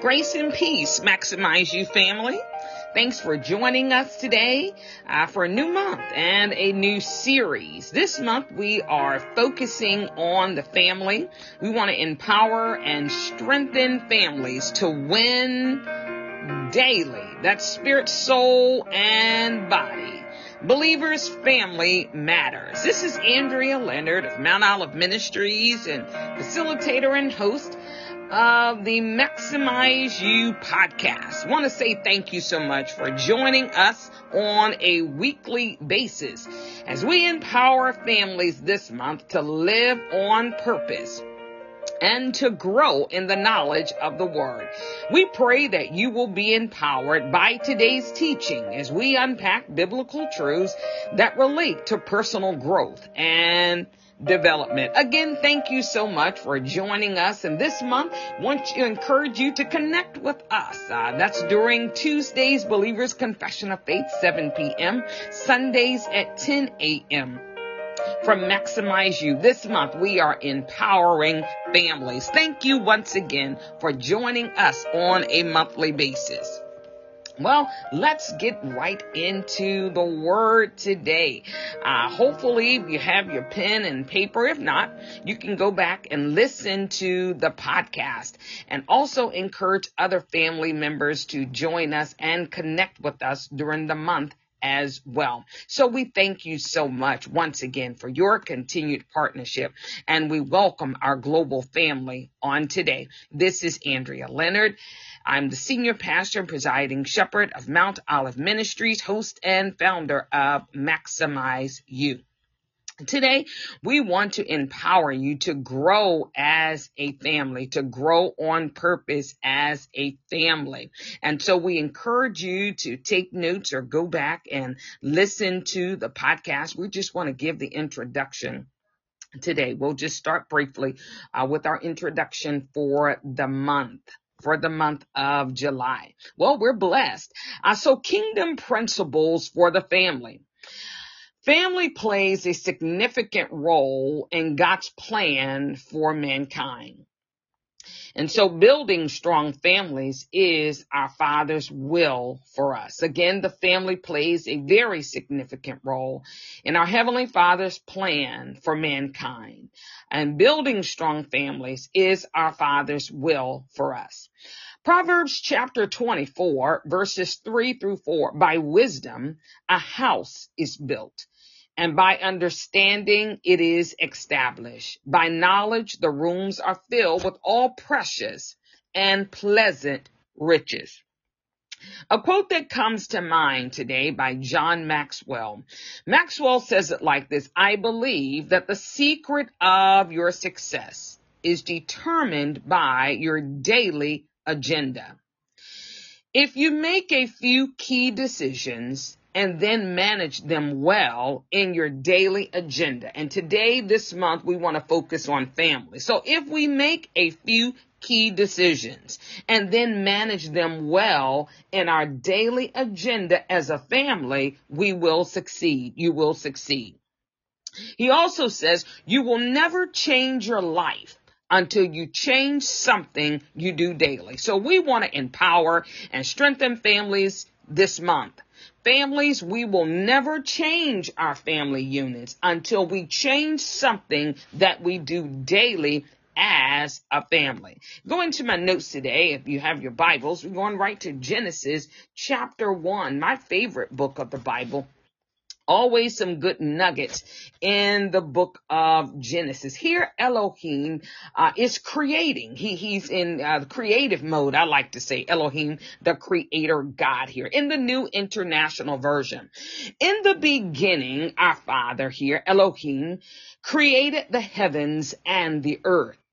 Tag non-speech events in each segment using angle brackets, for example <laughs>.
Grace and peace maximize you, family. Thanks for joining us today uh, for a new month and a new series. This month we are focusing on the family. We want to empower and strengthen families to win daily. That's spirit, soul, and body. Believers, family matters. This is Andrea Leonard of Mount Olive Ministries and facilitator and host of the Maximize You podcast. Want to say thank you so much for joining us on a weekly basis as we empower families this month to live on purpose and to grow in the knowledge of the word. We pray that you will be empowered by today's teaching as we unpack biblical truths that relate to personal growth and development. Again, thank you so much for joining us. And this month, want to encourage you to connect with us. Uh, that's during Tuesdays, Believers Confession of Faith, 7 p.m., Sundays at 10 a.m. From Maximize You. This month, we are empowering families. Thank you once again for joining us on a monthly basis. Well, let's get right into the word today. Uh, hopefully you have your pen and paper. If not, you can go back and listen to the podcast and also encourage other family members to join us and connect with us during the month as well. So we thank you so much once again for your continued partnership and we welcome our global family on today. This is Andrea Leonard. I'm the senior pastor and presiding shepherd of Mount Olive Ministries, host and founder of Maximize You. Today, we want to empower you to grow as a family, to grow on purpose as a family. And so we encourage you to take notes or go back and listen to the podcast. We just want to give the introduction today. We'll just start briefly uh, with our introduction for the month for the month of July. Well, we're blessed. Uh, so kingdom principles for the family. Family plays a significant role in God's plan for mankind. And so building strong families is our Father's will for us. Again, the family plays a very significant role in our Heavenly Father's plan for mankind. And building strong families is our Father's will for us. Proverbs chapter 24 verses 3 through 4. By wisdom, a house is built and by understanding it is established. By knowledge the rooms are filled with all precious and pleasant riches. A quote that comes to mind today by John Maxwell. Maxwell says it like this, I believe that the secret of your success is determined by your daily agenda. If you make a few key decisions and then manage them well in your daily agenda. And today, this month, we want to focus on family. So if we make a few key decisions and then manage them well in our daily agenda as a family, we will succeed. You will succeed. He also says you will never change your life until you change something you do daily. So we want to empower and strengthen families this month. Families, we will never change our family units until we change something that we do daily as a family. Go into my notes today. If you have your Bibles, we're going right to Genesis chapter one, my favorite book of the Bible always some good nuggets in the book of Genesis. Here, Elohim uh, is creating. He he's in uh, creative mode. I like to say Elohim, the creator God here in the New International Version. In the beginning, our Father here, Elohim, created the heavens and the earth.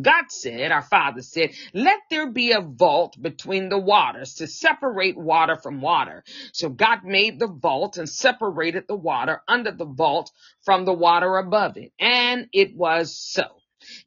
God said, our father said, let there be a vault between the waters to separate water from water. So God made the vault and separated the water under the vault from the water above it. And it was so.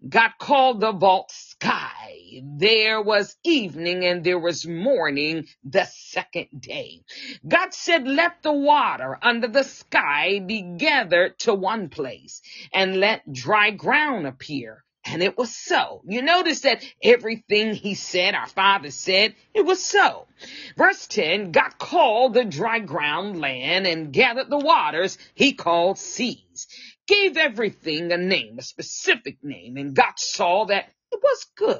God called the vault sky. There was evening and there was morning the second day. God said, let the water under the sky be gathered to one place and let dry ground appear. And it was so. You notice that everything he said, our father said, it was so. Verse 10, God called the dry ground land and gathered the waters he called seas. Gave everything a name, a specific name, and God saw that it was good.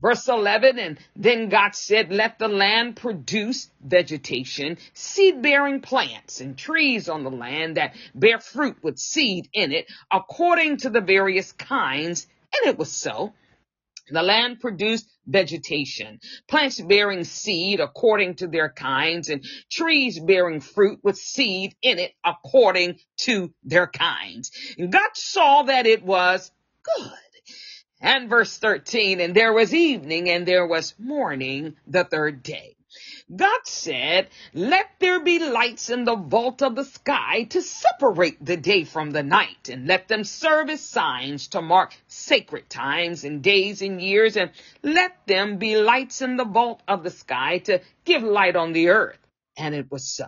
Verse 11, and then God said, let the land produce vegetation, seed bearing plants and trees on the land that bear fruit with seed in it according to the various kinds and it was so. The land produced vegetation, plants bearing seed according to their kinds, and trees bearing fruit with seed in it according to their kinds. And God saw that it was good. And verse 13, and there was evening and there was morning the third day. God said, let there be lights in the vault of the sky to separate the day from the night and let them serve as signs to mark sacred times and days and years and let them be lights in the vault of the sky to give light on the earth. And it was so.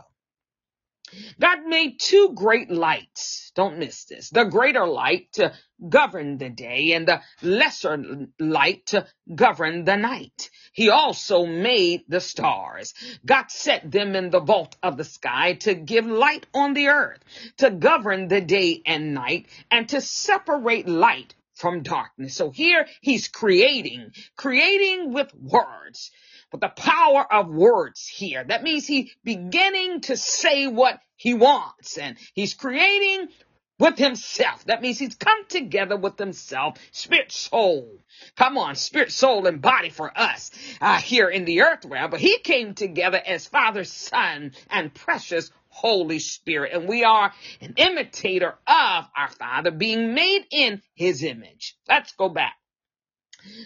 God made two great lights. Don't miss this. The greater light to govern the day and the lesser light to govern the night. He also made the stars. God set them in the vault of the sky to give light on the earth, to govern the day and night, and to separate light from darkness. So here he's creating, creating with words but the power of words here. That means he's beginning to say what he wants and he's creating with himself. That means he's come together with himself, spirit, soul. Come on, spirit, soul, and body for us uh, here in the earth realm. But he came together as Father, Son, and precious Holy Spirit. And we are an imitator of our Father being made in his image. Let's go back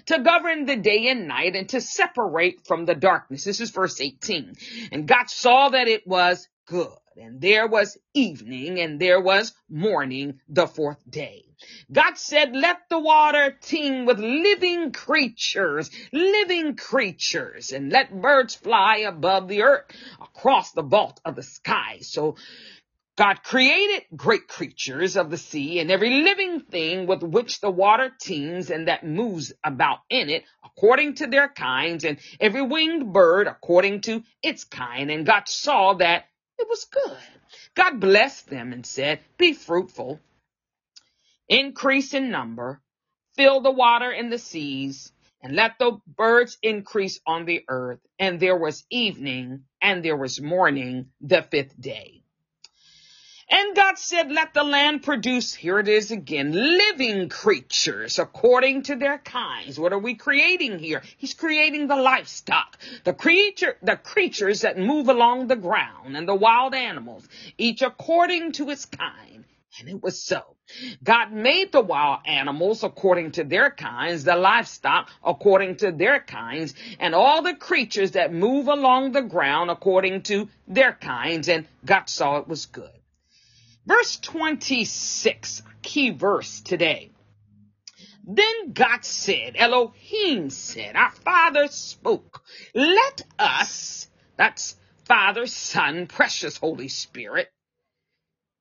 to govern the day and night and to separate from the darkness. This is verse 18. And God saw that it was good. And there was evening and there was morning the fourth day. God said, let the water teem with living creatures, living creatures, and let birds fly above the earth across the vault of the sky. So God created great creatures of the sea and every living thing with which the water teems and that moves about in it according to their kinds and every winged bird according to its kind. And God saw that it was good. God blessed them and said, be fruitful, increase in number, fill the water in the seas, and let the birds increase on the earth. And there was evening and there was morning the fifth day. And God said, let the land produce, here it is again, living creatures according to their kinds. What are we creating here? He's creating the livestock, the creature, the creatures that move along the ground and the wild animals, each according to its kind. And it was so. God made the wild animals according to their kinds, the livestock according to their kinds, and all the creatures that move along the ground according to their kinds. And God saw it was good. Verse 26, key verse today. Then God said, Elohim said, our Father spoke, let us, that's Father, Son, precious Holy Spirit,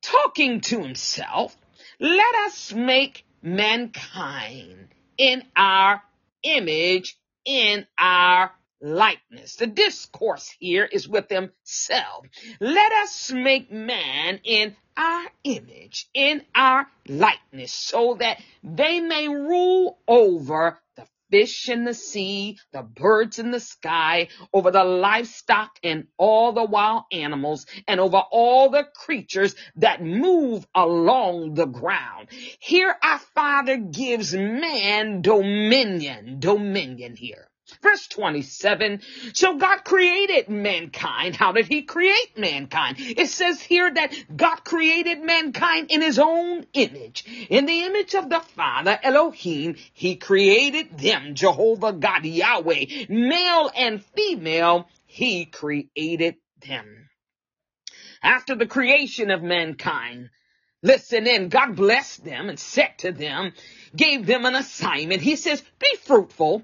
talking to himself, let us make mankind in our image, in our likeness. The discourse here is with himself. Let us make man in our image, in our likeness, so that they may rule over the fish in the sea, the birds in the sky, over the livestock and all the wild animals, and over all the creatures that move along the ground. Here our Father gives man dominion, dominion here. Verse 27. So God created mankind. How did he create mankind? It says here that God created mankind in his own image. In the image of the Father, Elohim, he created them. Jehovah God, Yahweh, male and female, he created them. After the creation of mankind, listen in, God blessed them and said to them, gave them an assignment. He says, be fruitful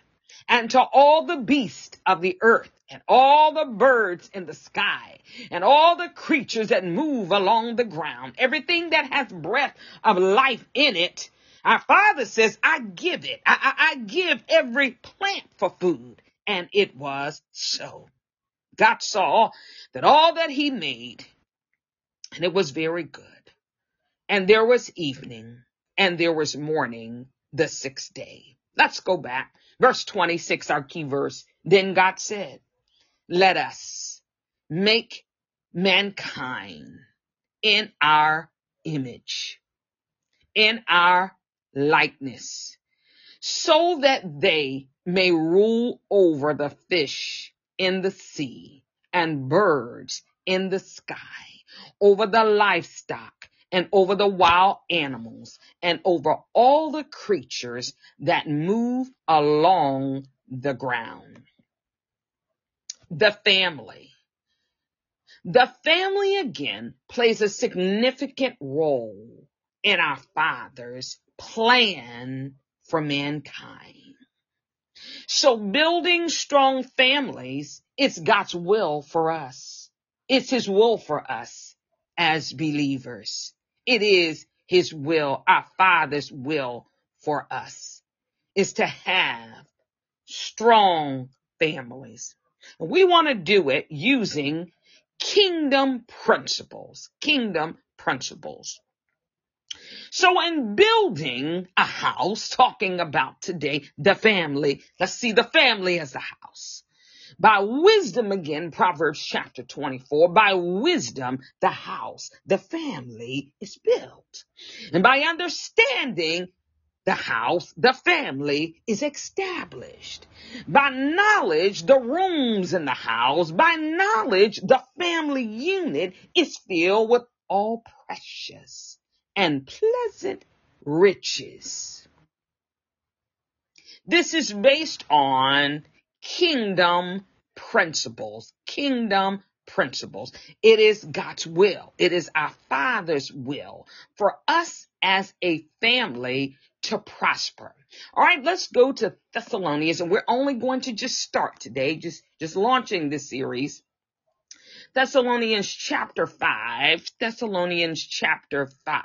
and to all the beasts of the earth and all the birds in the sky and all the creatures that move along the ground, everything that has breath of life in it. Our father says, I give it. I, I, I give every plant for food. And it was so. God saw that all that he made, and it was very good. And there was evening and there was morning the sixth day. Let's go back Verse 26, our key verse. Then God said, let us make mankind in our image, in our likeness, so that they may rule over the fish in the sea and birds in the sky, over the livestock and over the wild animals and over all the creatures that move along the ground. The family. The family again plays a significant role in our Father's plan for mankind. So building strong families is God's will for us. It's His will for us as believers. It is his will, our Father's will for us, is to have strong families. We want to do it using kingdom principles, kingdom principles. So in building a house, talking about today the family, let's see the family as the house. By wisdom again, Proverbs chapter 24, by wisdom, the house, the family is built. And by understanding the house, the family is established. By knowledge, the rooms in the house, by knowledge, the family unit is filled with all precious and pleasant riches. This is based on kingdom principles, kingdom principles. It is God's will. It is our Father's will for us as a family to prosper. All right, let's go to Thessalonians and we're only going to just start today, just, just launching this series. Thessalonians chapter 5, Thessalonians chapter 5.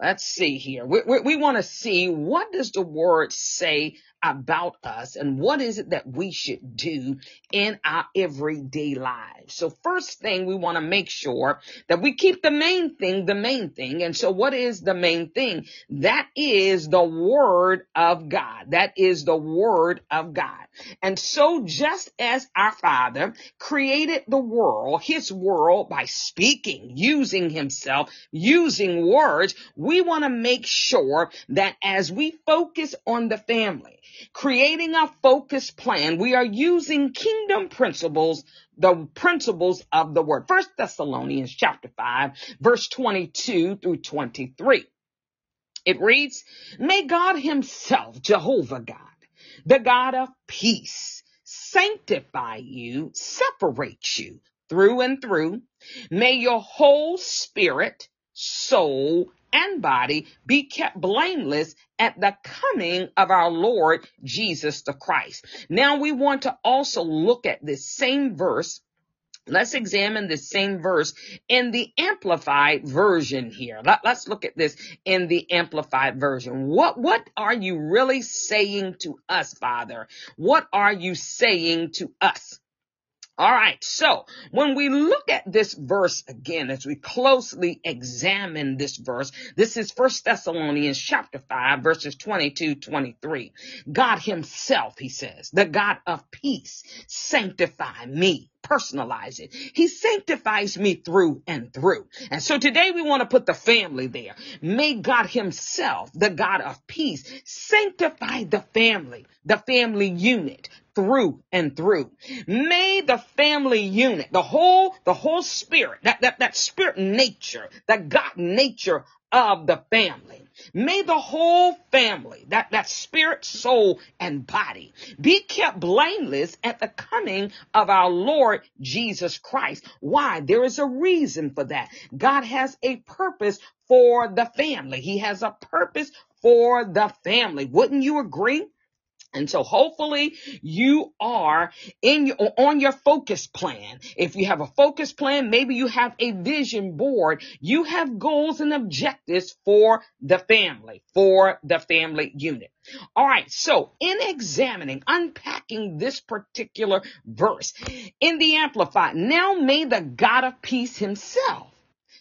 Let's see here. We, we, we want to see what does the word say about us and what is it that we should do in our everyday lives. So first thing we want to make sure that we keep the main thing the main thing. And so what is the main thing? That is the word of God. That is the word of God. And so just as our father created the world, his world by speaking, using himself, using words, we want to make sure that as we focus on the family, creating a focused plan, we are using kingdom principles, the principles of the word. First Thessalonians chapter 5, verse 22 through 23. It reads, May God himself, Jehovah God, the God of peace, sanctify you, separate you through and through. May your whole spirit, soul, and body be kept blameless at the coming of our Lord Jesus the Christ. Now we want to also look at this same verse Let's examine the same verse in the amplified version here. Let, us look at this in the amplified version. What, what are you really saying to us, Father? What are you saying to us? All right. So when we look at this verse again, as we closely examine this verse, this is First Thessalonians chapter 5, verses 22, 23. God himself, he says, the God of peace, sanctify me personalize it. He sanctifies me through and through. And so today we want to put the family there. May God himself, the God of peace, sanctify the family, the family unit, through and through. May the family unit, the whole, the whole spirit, that, that, that spirit nature, that God nature of the family. May the whole family, that, that spirit, soul, and body be kept blameless at the coming of our Lord Jesus Christ. Why? There is a reason for that. God has a purpose for the family. He has a purpose for the family. Wouldn't you agree? And so hopefully you are in your, on your focus plan. If you have a focus plan, maybe you have a vision board. You have goals and objectives for the family, for the family unit. All right. So in examining, unpacking this particular verse in the Amplified, now may the God of peace himself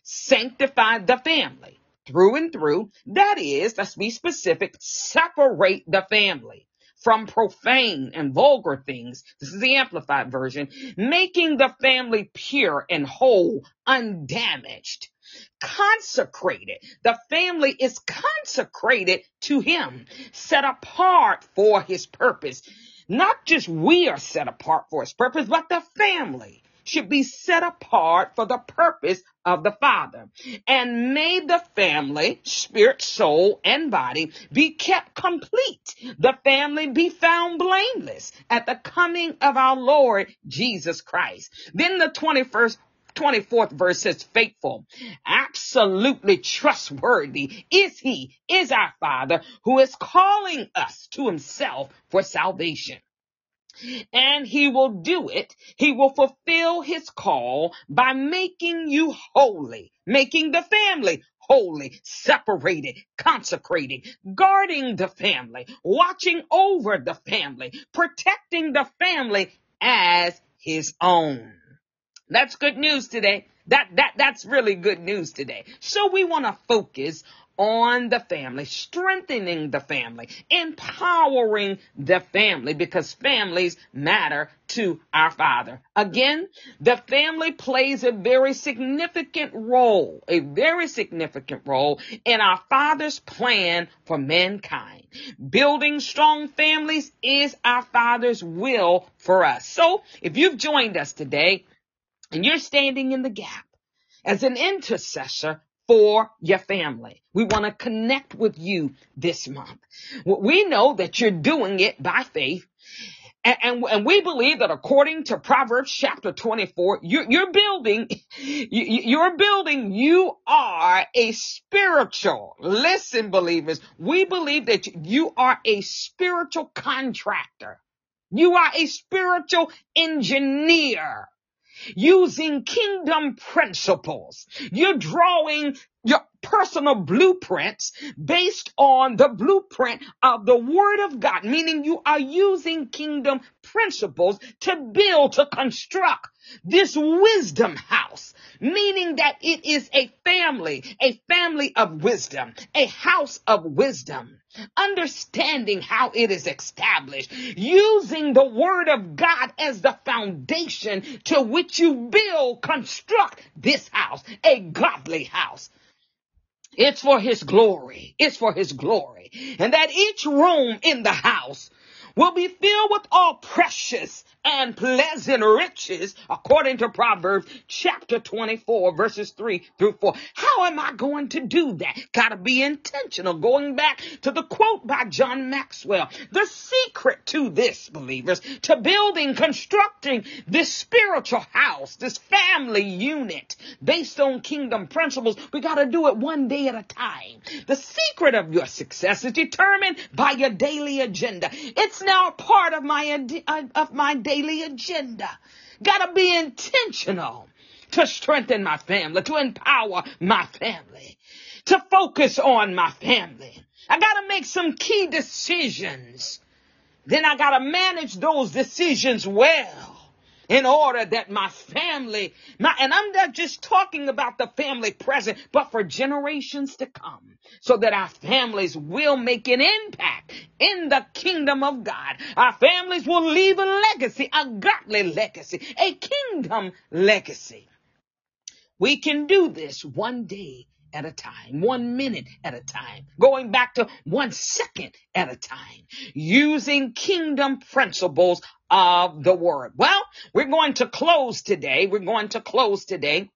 sanctify the family through and through. That is, let's be specific, separate the family from profane and vulgar things. This is the amplified version, making the family pure and whole, undamaged. Consecrated. The family is consecrated to him, set apart for his purpose. Not just we are set apart for his purpose, but the family should be set apart for the purpose of the Father. And may the family, spirit, soul, and body be kept complete. The family be found blameless at the coming of our Lord Jesus Christ. Then the 21st 24th verse says faithful, absolutely trustworthy is he, is our father who is calling us to himself for salvation and he will do it. He will fulfill his call by making you holy, making the family holy, separated, consecrated, guarding the family, watching over the family, protecting the family as his own. That's good news today. That, that, that's really good news today. So we want to focus on the family, strengthening the family, empowering the family because families matter to our Father. Again, the family plays a very significant role, a very significant role in our Father's plan for mankind. Building strong families is our Father's will for us. So if you've joined us today and you're standing in the gap, as an intercessor for your family. We want to connect with you this month. We know that you're doing it by faith. And, and, and, we believe that according to Proverbs chapter 24, you're, you're building, <laughs> you're building, you are a spiritual. Listen, believers, we believe that you are a spiritual contractor. You are a spiritual engineer using kingdom principles. You're drawing your personal blueprints based on the blueprint of the word of God, meaning you are using kingdom principles to build, to construct this wisdom house, meaning that it is a family, a family of wisdom, a house of wisdom understanding how it is established, using the word of God as the foundation to which you build, construct this house, a godly house. It's for his glory. It's for his glory. And that each room in the house will be filled with all precious and pleasant riches, according to Proverbs chapter 24, verses 3 through 4. How am I going to do that? Gotta be intentional. Going back to the quote by John Maxwell. The secret to this, believers, to building, constructing this spiritual house, this family unit based on kingdom principles, we gotta do it one day at a time. The secret of your success is determined by your daily agenda. It's now part of my, uh, of my daily agenda Gotta be intentional to strengthen my family, to empower my family, to focus on my family. I gotta make some key decisions. Then I gotta manage those decisions well in order that my family, my, and I'm not just talking about the family present, but for generations to come, so that our families will make an impact in the kingdom of God. Our families will leave a legacy, a godly legacy, a kingdom legacy. We can do this one day at a time, one minute at a time, going back to one second at a time, using kingdom principles of the word. Well, we're going to close today. We're going to close today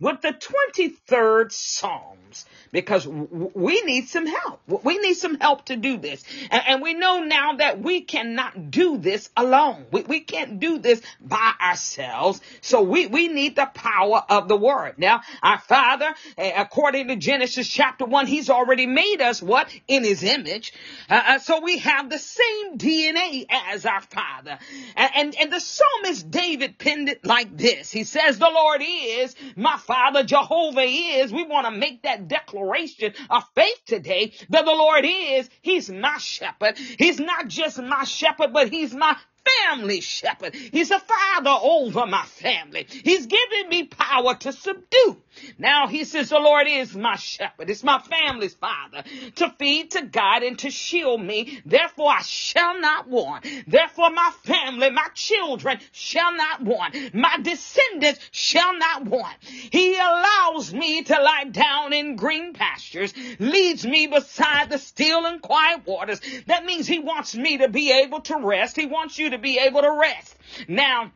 with the 23rd Psalms because we need some help. We need some help to do this. And, we know now that we cannot do this alone. We, we can't do this by ourselves. So we, we need the power of the word. Now, our Father, according to Genesis chapter 1, He's already made us what? In His image. Uh, uh so we have the same DNA as our Father. And, and the psalmist David penned it like this. He says, the Lord is my Father, Jehovah is. We want to make that declaration of faith today that the Lord is, He's my shepherd. He's not just my shepherd, but He's my family shepherd. He's a father over my family. He's given me power to subdue. Now he says the Lord is my shepherd. It's my family's father to feed, to guide, and to shield me. Therefore I shall not want. Therefore my family, my children shall not want. My descendants shall not want. He allows me to lie down in green pastures, leads me beside the still and quiet waters. That means he wants me to be able to rest. He wants you to be able to rest. Now,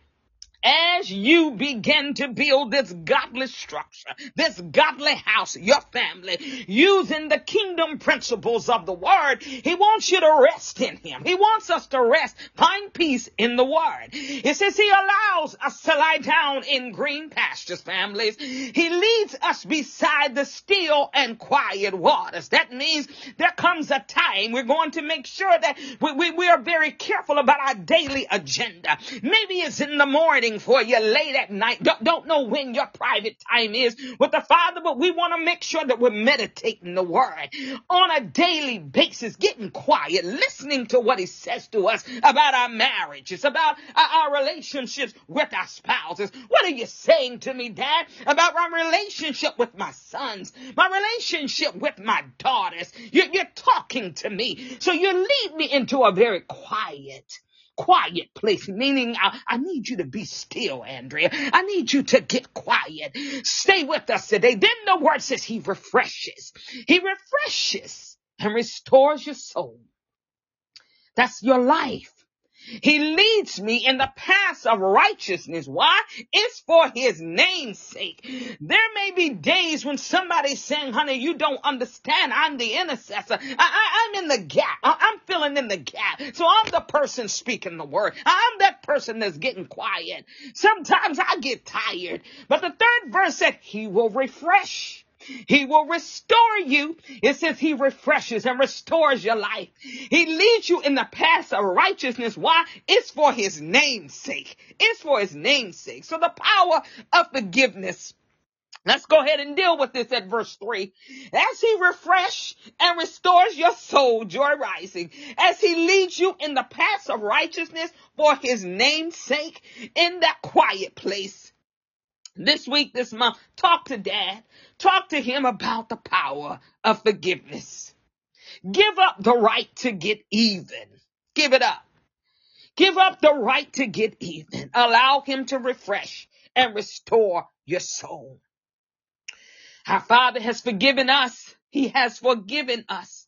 as you begin to build this godly structure, this godly house, your family, using the kingdom principles of the word, he wants you to rest in him. He wants us to rest, find peace in the word. It says he allows us to lie down in green pastures, families. He leads us beside the still and quiet waters. That means there comes a time we're going to make sure that we, we, we are very careful about our daily agenda. Maybe it's in the morning for you late at night. Don't, don't know when your private time is with the Father, but we want to make sure that we're meditating the Word on a daily basis, getting quiet, listening to what He says to us about our marriages, about our, our relationships with our spouses. What are you saying to me, Dad, about my relationship with my sons, my relationship with my daughters? You're, you're talking to me. So you lead me into a very quiet, quiet place, meaning I, I, need you to be still, Andrea. I need you to get quiet. Stay with us today. Then the word says he refreshes. He refreshes and restores your soul. That's your life. He leads me in the paths of righteousness. Why? It's for his name's sake. There may be days when somebody's saying, honey, you don't understand. I'm the intercessor. I, am in the gap. I, I'm filling in the gap. So I'm the person speaking the word. I'm that person that's getting quiet. Sometimes I get tired. But the third verse said, he will refresh. He will restore you. It says he refreshes and restores your life. He leads you in the path of righteousness. Why? It's for his name's sake. It's for his name's sake. So the power of forgiveness Let's go ahead and deal with this at verse 3. As he refresh and restores your soul, joy rising, as he leads you in the paths of righteousness for his name's sake, in that quiet place, this week, this month, talk to dad. Talk to him about the power of forgiveness. Give up the right to get even. Give it up. Give up the right to get even. Allow him to refresh and restore your soul. Our Father has forgiven us. He has forgiven us.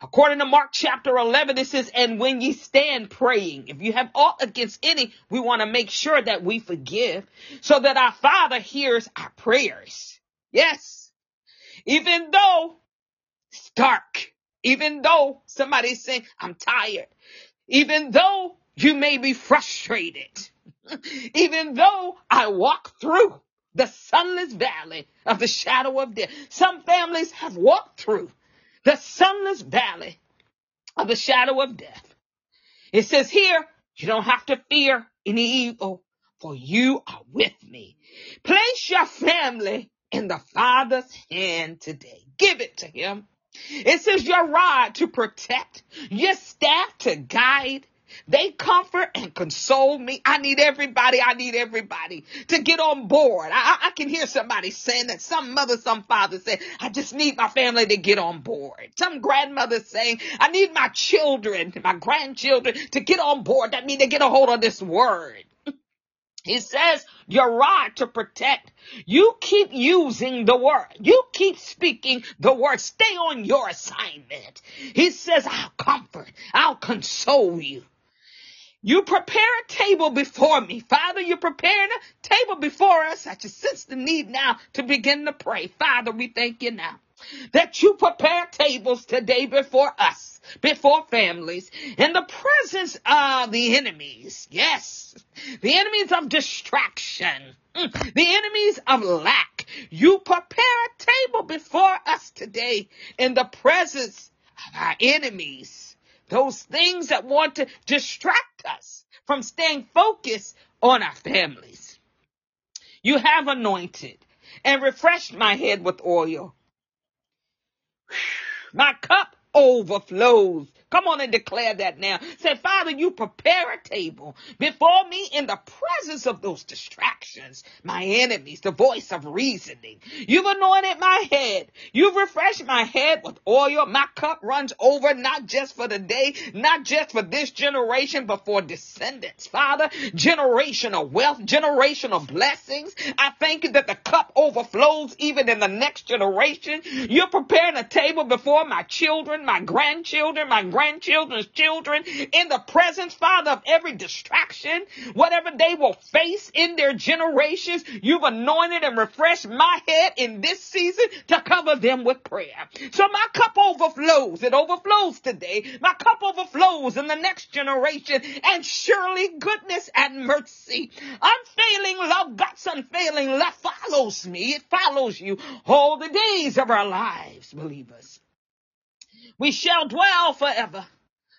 According to Mark chapter 11, it says, and when ye stand praying, if you have aught against any, we want to make sure that we forgive so that our Father hears our prayers. Yes. Even though it's dark, even though somebody's saying, I'm tired, even though you may be frustrated, <laughs> even though I walk through the sunless valley of the shadow of death. Some families have walked through the sunless valley of the shadow of death. It says here, you don't have to fear any evil, for you are with me. Place your family in the Father's hand today. Give it to him. It says your rod to protect, your staff to guide, they comfort and console me. I need everybody. I need everybody to get on board. I, I can hear somebody saying that some mother, some father said, I just need my family to get on board. Some grandmother saying, I need my children, my grandchildren to get on board. That means they get a hold of this word. He says your rod to protect. You keep using the word. You keep speaking the word. Stay on your assignment. He says, I'll comfort. I'll console you. You prepare a table before me. Father, you're preparing a table before us. I just sense the need now to begin to pray. Father, we thank you now that you prepare tables today before us, before families, in the presence of the enemies. Yes, the enemies of distraction, mm, the enemies of lack. You prepare a table before us today in the presence of our enemies those things that want to distract us from staying focused on our families. You have anointed and refreshed my head with oil. My cup overflows Come on and declare that now. Say, Father, you prepare a table before me in the presence of those distractions, my enemies, the voice of reasoning. You've anointed my head. You've refreshed my head with oil. My cup runs over, not just for the day, not just for this generation, but for descendants. Father, generational wealth, generational blessings. I thank you that the cup overflows even in the next generation. You're preparing a table before my children, my grandchildren, my grandchildren's children in the presence, Father, of every distraction, whatever they will face in their generations. You've anointed and refreshed my head in this season to cover them with prayer. So my cup overflows. It overflows today. My cup overflows in the next generation and surely goodness and mercy, unfailing love, God's unfailing love follows me. It follows you all the days of our lives, believers. We shall dwell forever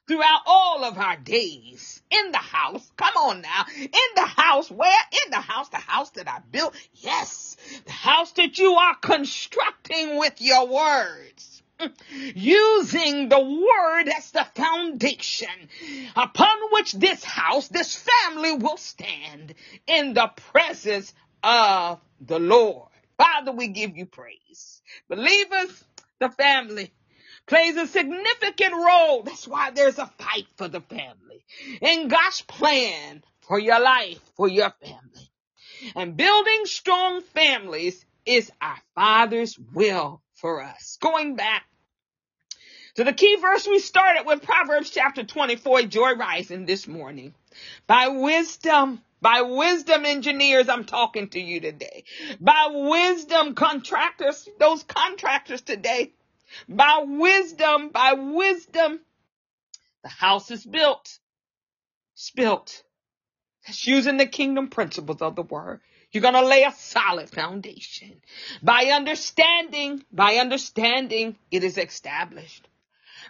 throughout all of our days in the house. Come on now. In the house. Where? In the house. The house that I built. Yes. The house that you are constructing with your words. Using the word as the foundation upon which this house, this family will stand in the presence of the Lord. Father, we give you praise. Believers, the family, plays a significant role. That's why there's a fight for the family in God's plan for your life, for your family. And building strong families is our Father's will for us. Going back to the key verse we started with Proverbs chapter 24, Joy Rising this morning. By wisdom, by wisdom engineers, I'm talking to you today. By wisdom contractors, those contractors today, by wisdom, by wisdom, the house is built. It's built. That's using the kingdom principles of the word. You're going to lay a solid foundation. By understanding, by understanding, it is established.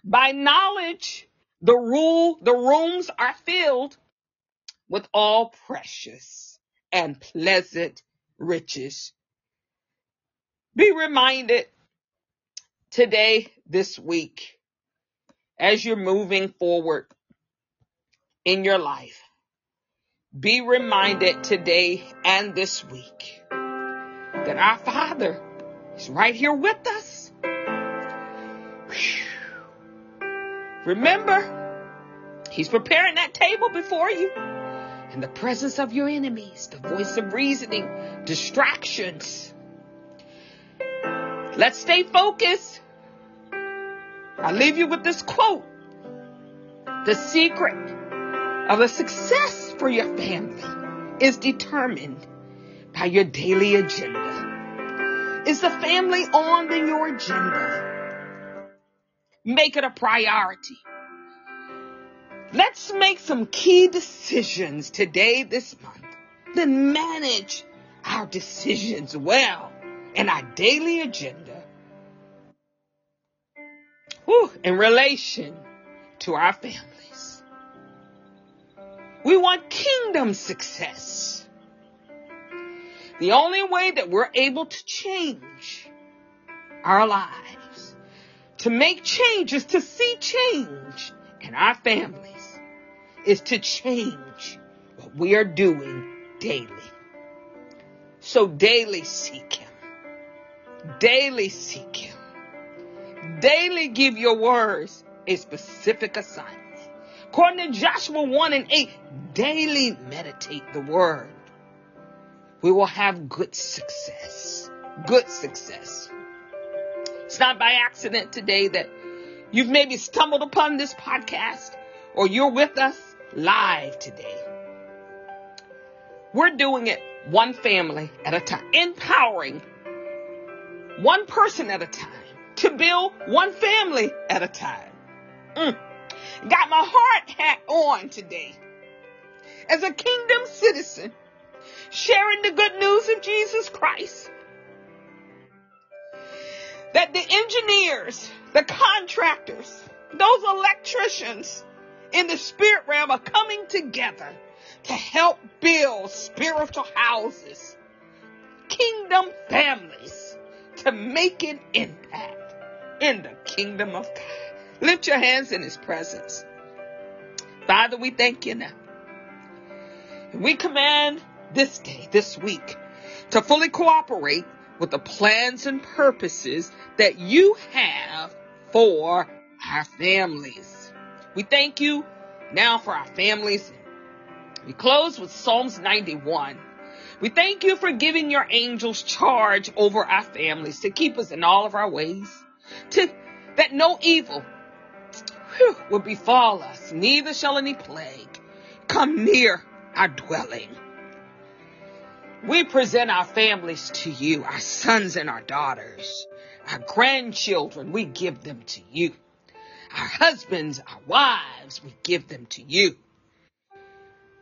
By knowledge, the rule, the rooms are filled with all precious and pleasant riches. Be reminded today, this week, as you're moving forward in your life, be reminded today and this week that our Father is right here with us. Remember, He's preparing that table before you in the presence of your enemies, the voice of reasoning, distractions. Let's stay focused. I leave you with this quote. The secret of a success for your family is determined by your daily agenda. Is the family on your agenda? Make it a priority. Let's make some key decisions today, this month. Then manage our decisions well in our daily agenda whew, in relation to our families. We want kingdom success. The only way that we're able to change our lives, to make changes, to see change in our families, is to change what we are doing daily. So daily seek Him. Daily seek Him. Daily give your words a specific assignment. According to Joshua 1 and 8, daily meditate the word. We will have good success. Good success. It's not by accident today that you've maybe stumbled upon this podcast or you're with us live today. We're doing it one family at a time, empowering one person at a time to build one family at a time. Mm. Got my heart hat on today. As a kingdom citizen, sharing the good news of Jesus Christ. That the engineers, the contractors, those electricians in the spirit realm are coming together to help build spiritual houses, kingdom families to make an impact in the kingdom of God. Lift your hands in his presence. Father, we thank you now. We command this day, this week, to fully cooperate with the plans and purposes that you have for our families. We thank you now for our families. We close with Psalms 91. We thank you for giving your angels charge over our families to keep us in all of our ways, to that no evil whew, will befall us, neither shall any plague come near our dwelling. We present our families to you, our sons and our daughters, our grandchildren, we give them to you. Our husbands, our wives, we give them to you.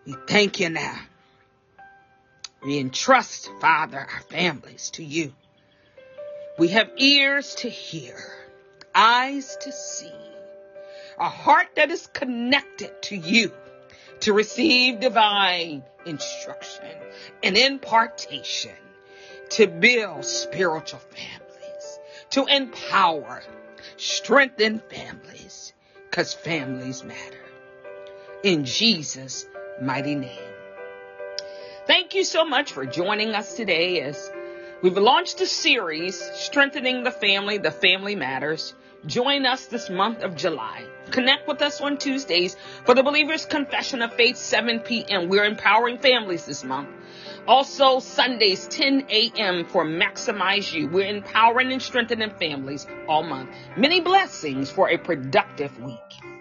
We thank you now. We entrust, Father, our families to you. We have ears to hear, eyes to see, a heart that is connected to you to receive divine instruction and impartation to build spiritual families, to empower, strengthen families, because families matter. In Jesus' mighty name. Thank you so much for joining us today as we've launched a series, Strengthening the Family, The Family Matters. Join us this month of July. Connect with us on Tuesdays for the Believer's Confession of Faith, 7 p.m. We're empowering families this month. Also, Sundays, 10 a.m. for Maximize You. We're empowering and strengthening families all month. Many blessings for a productive week.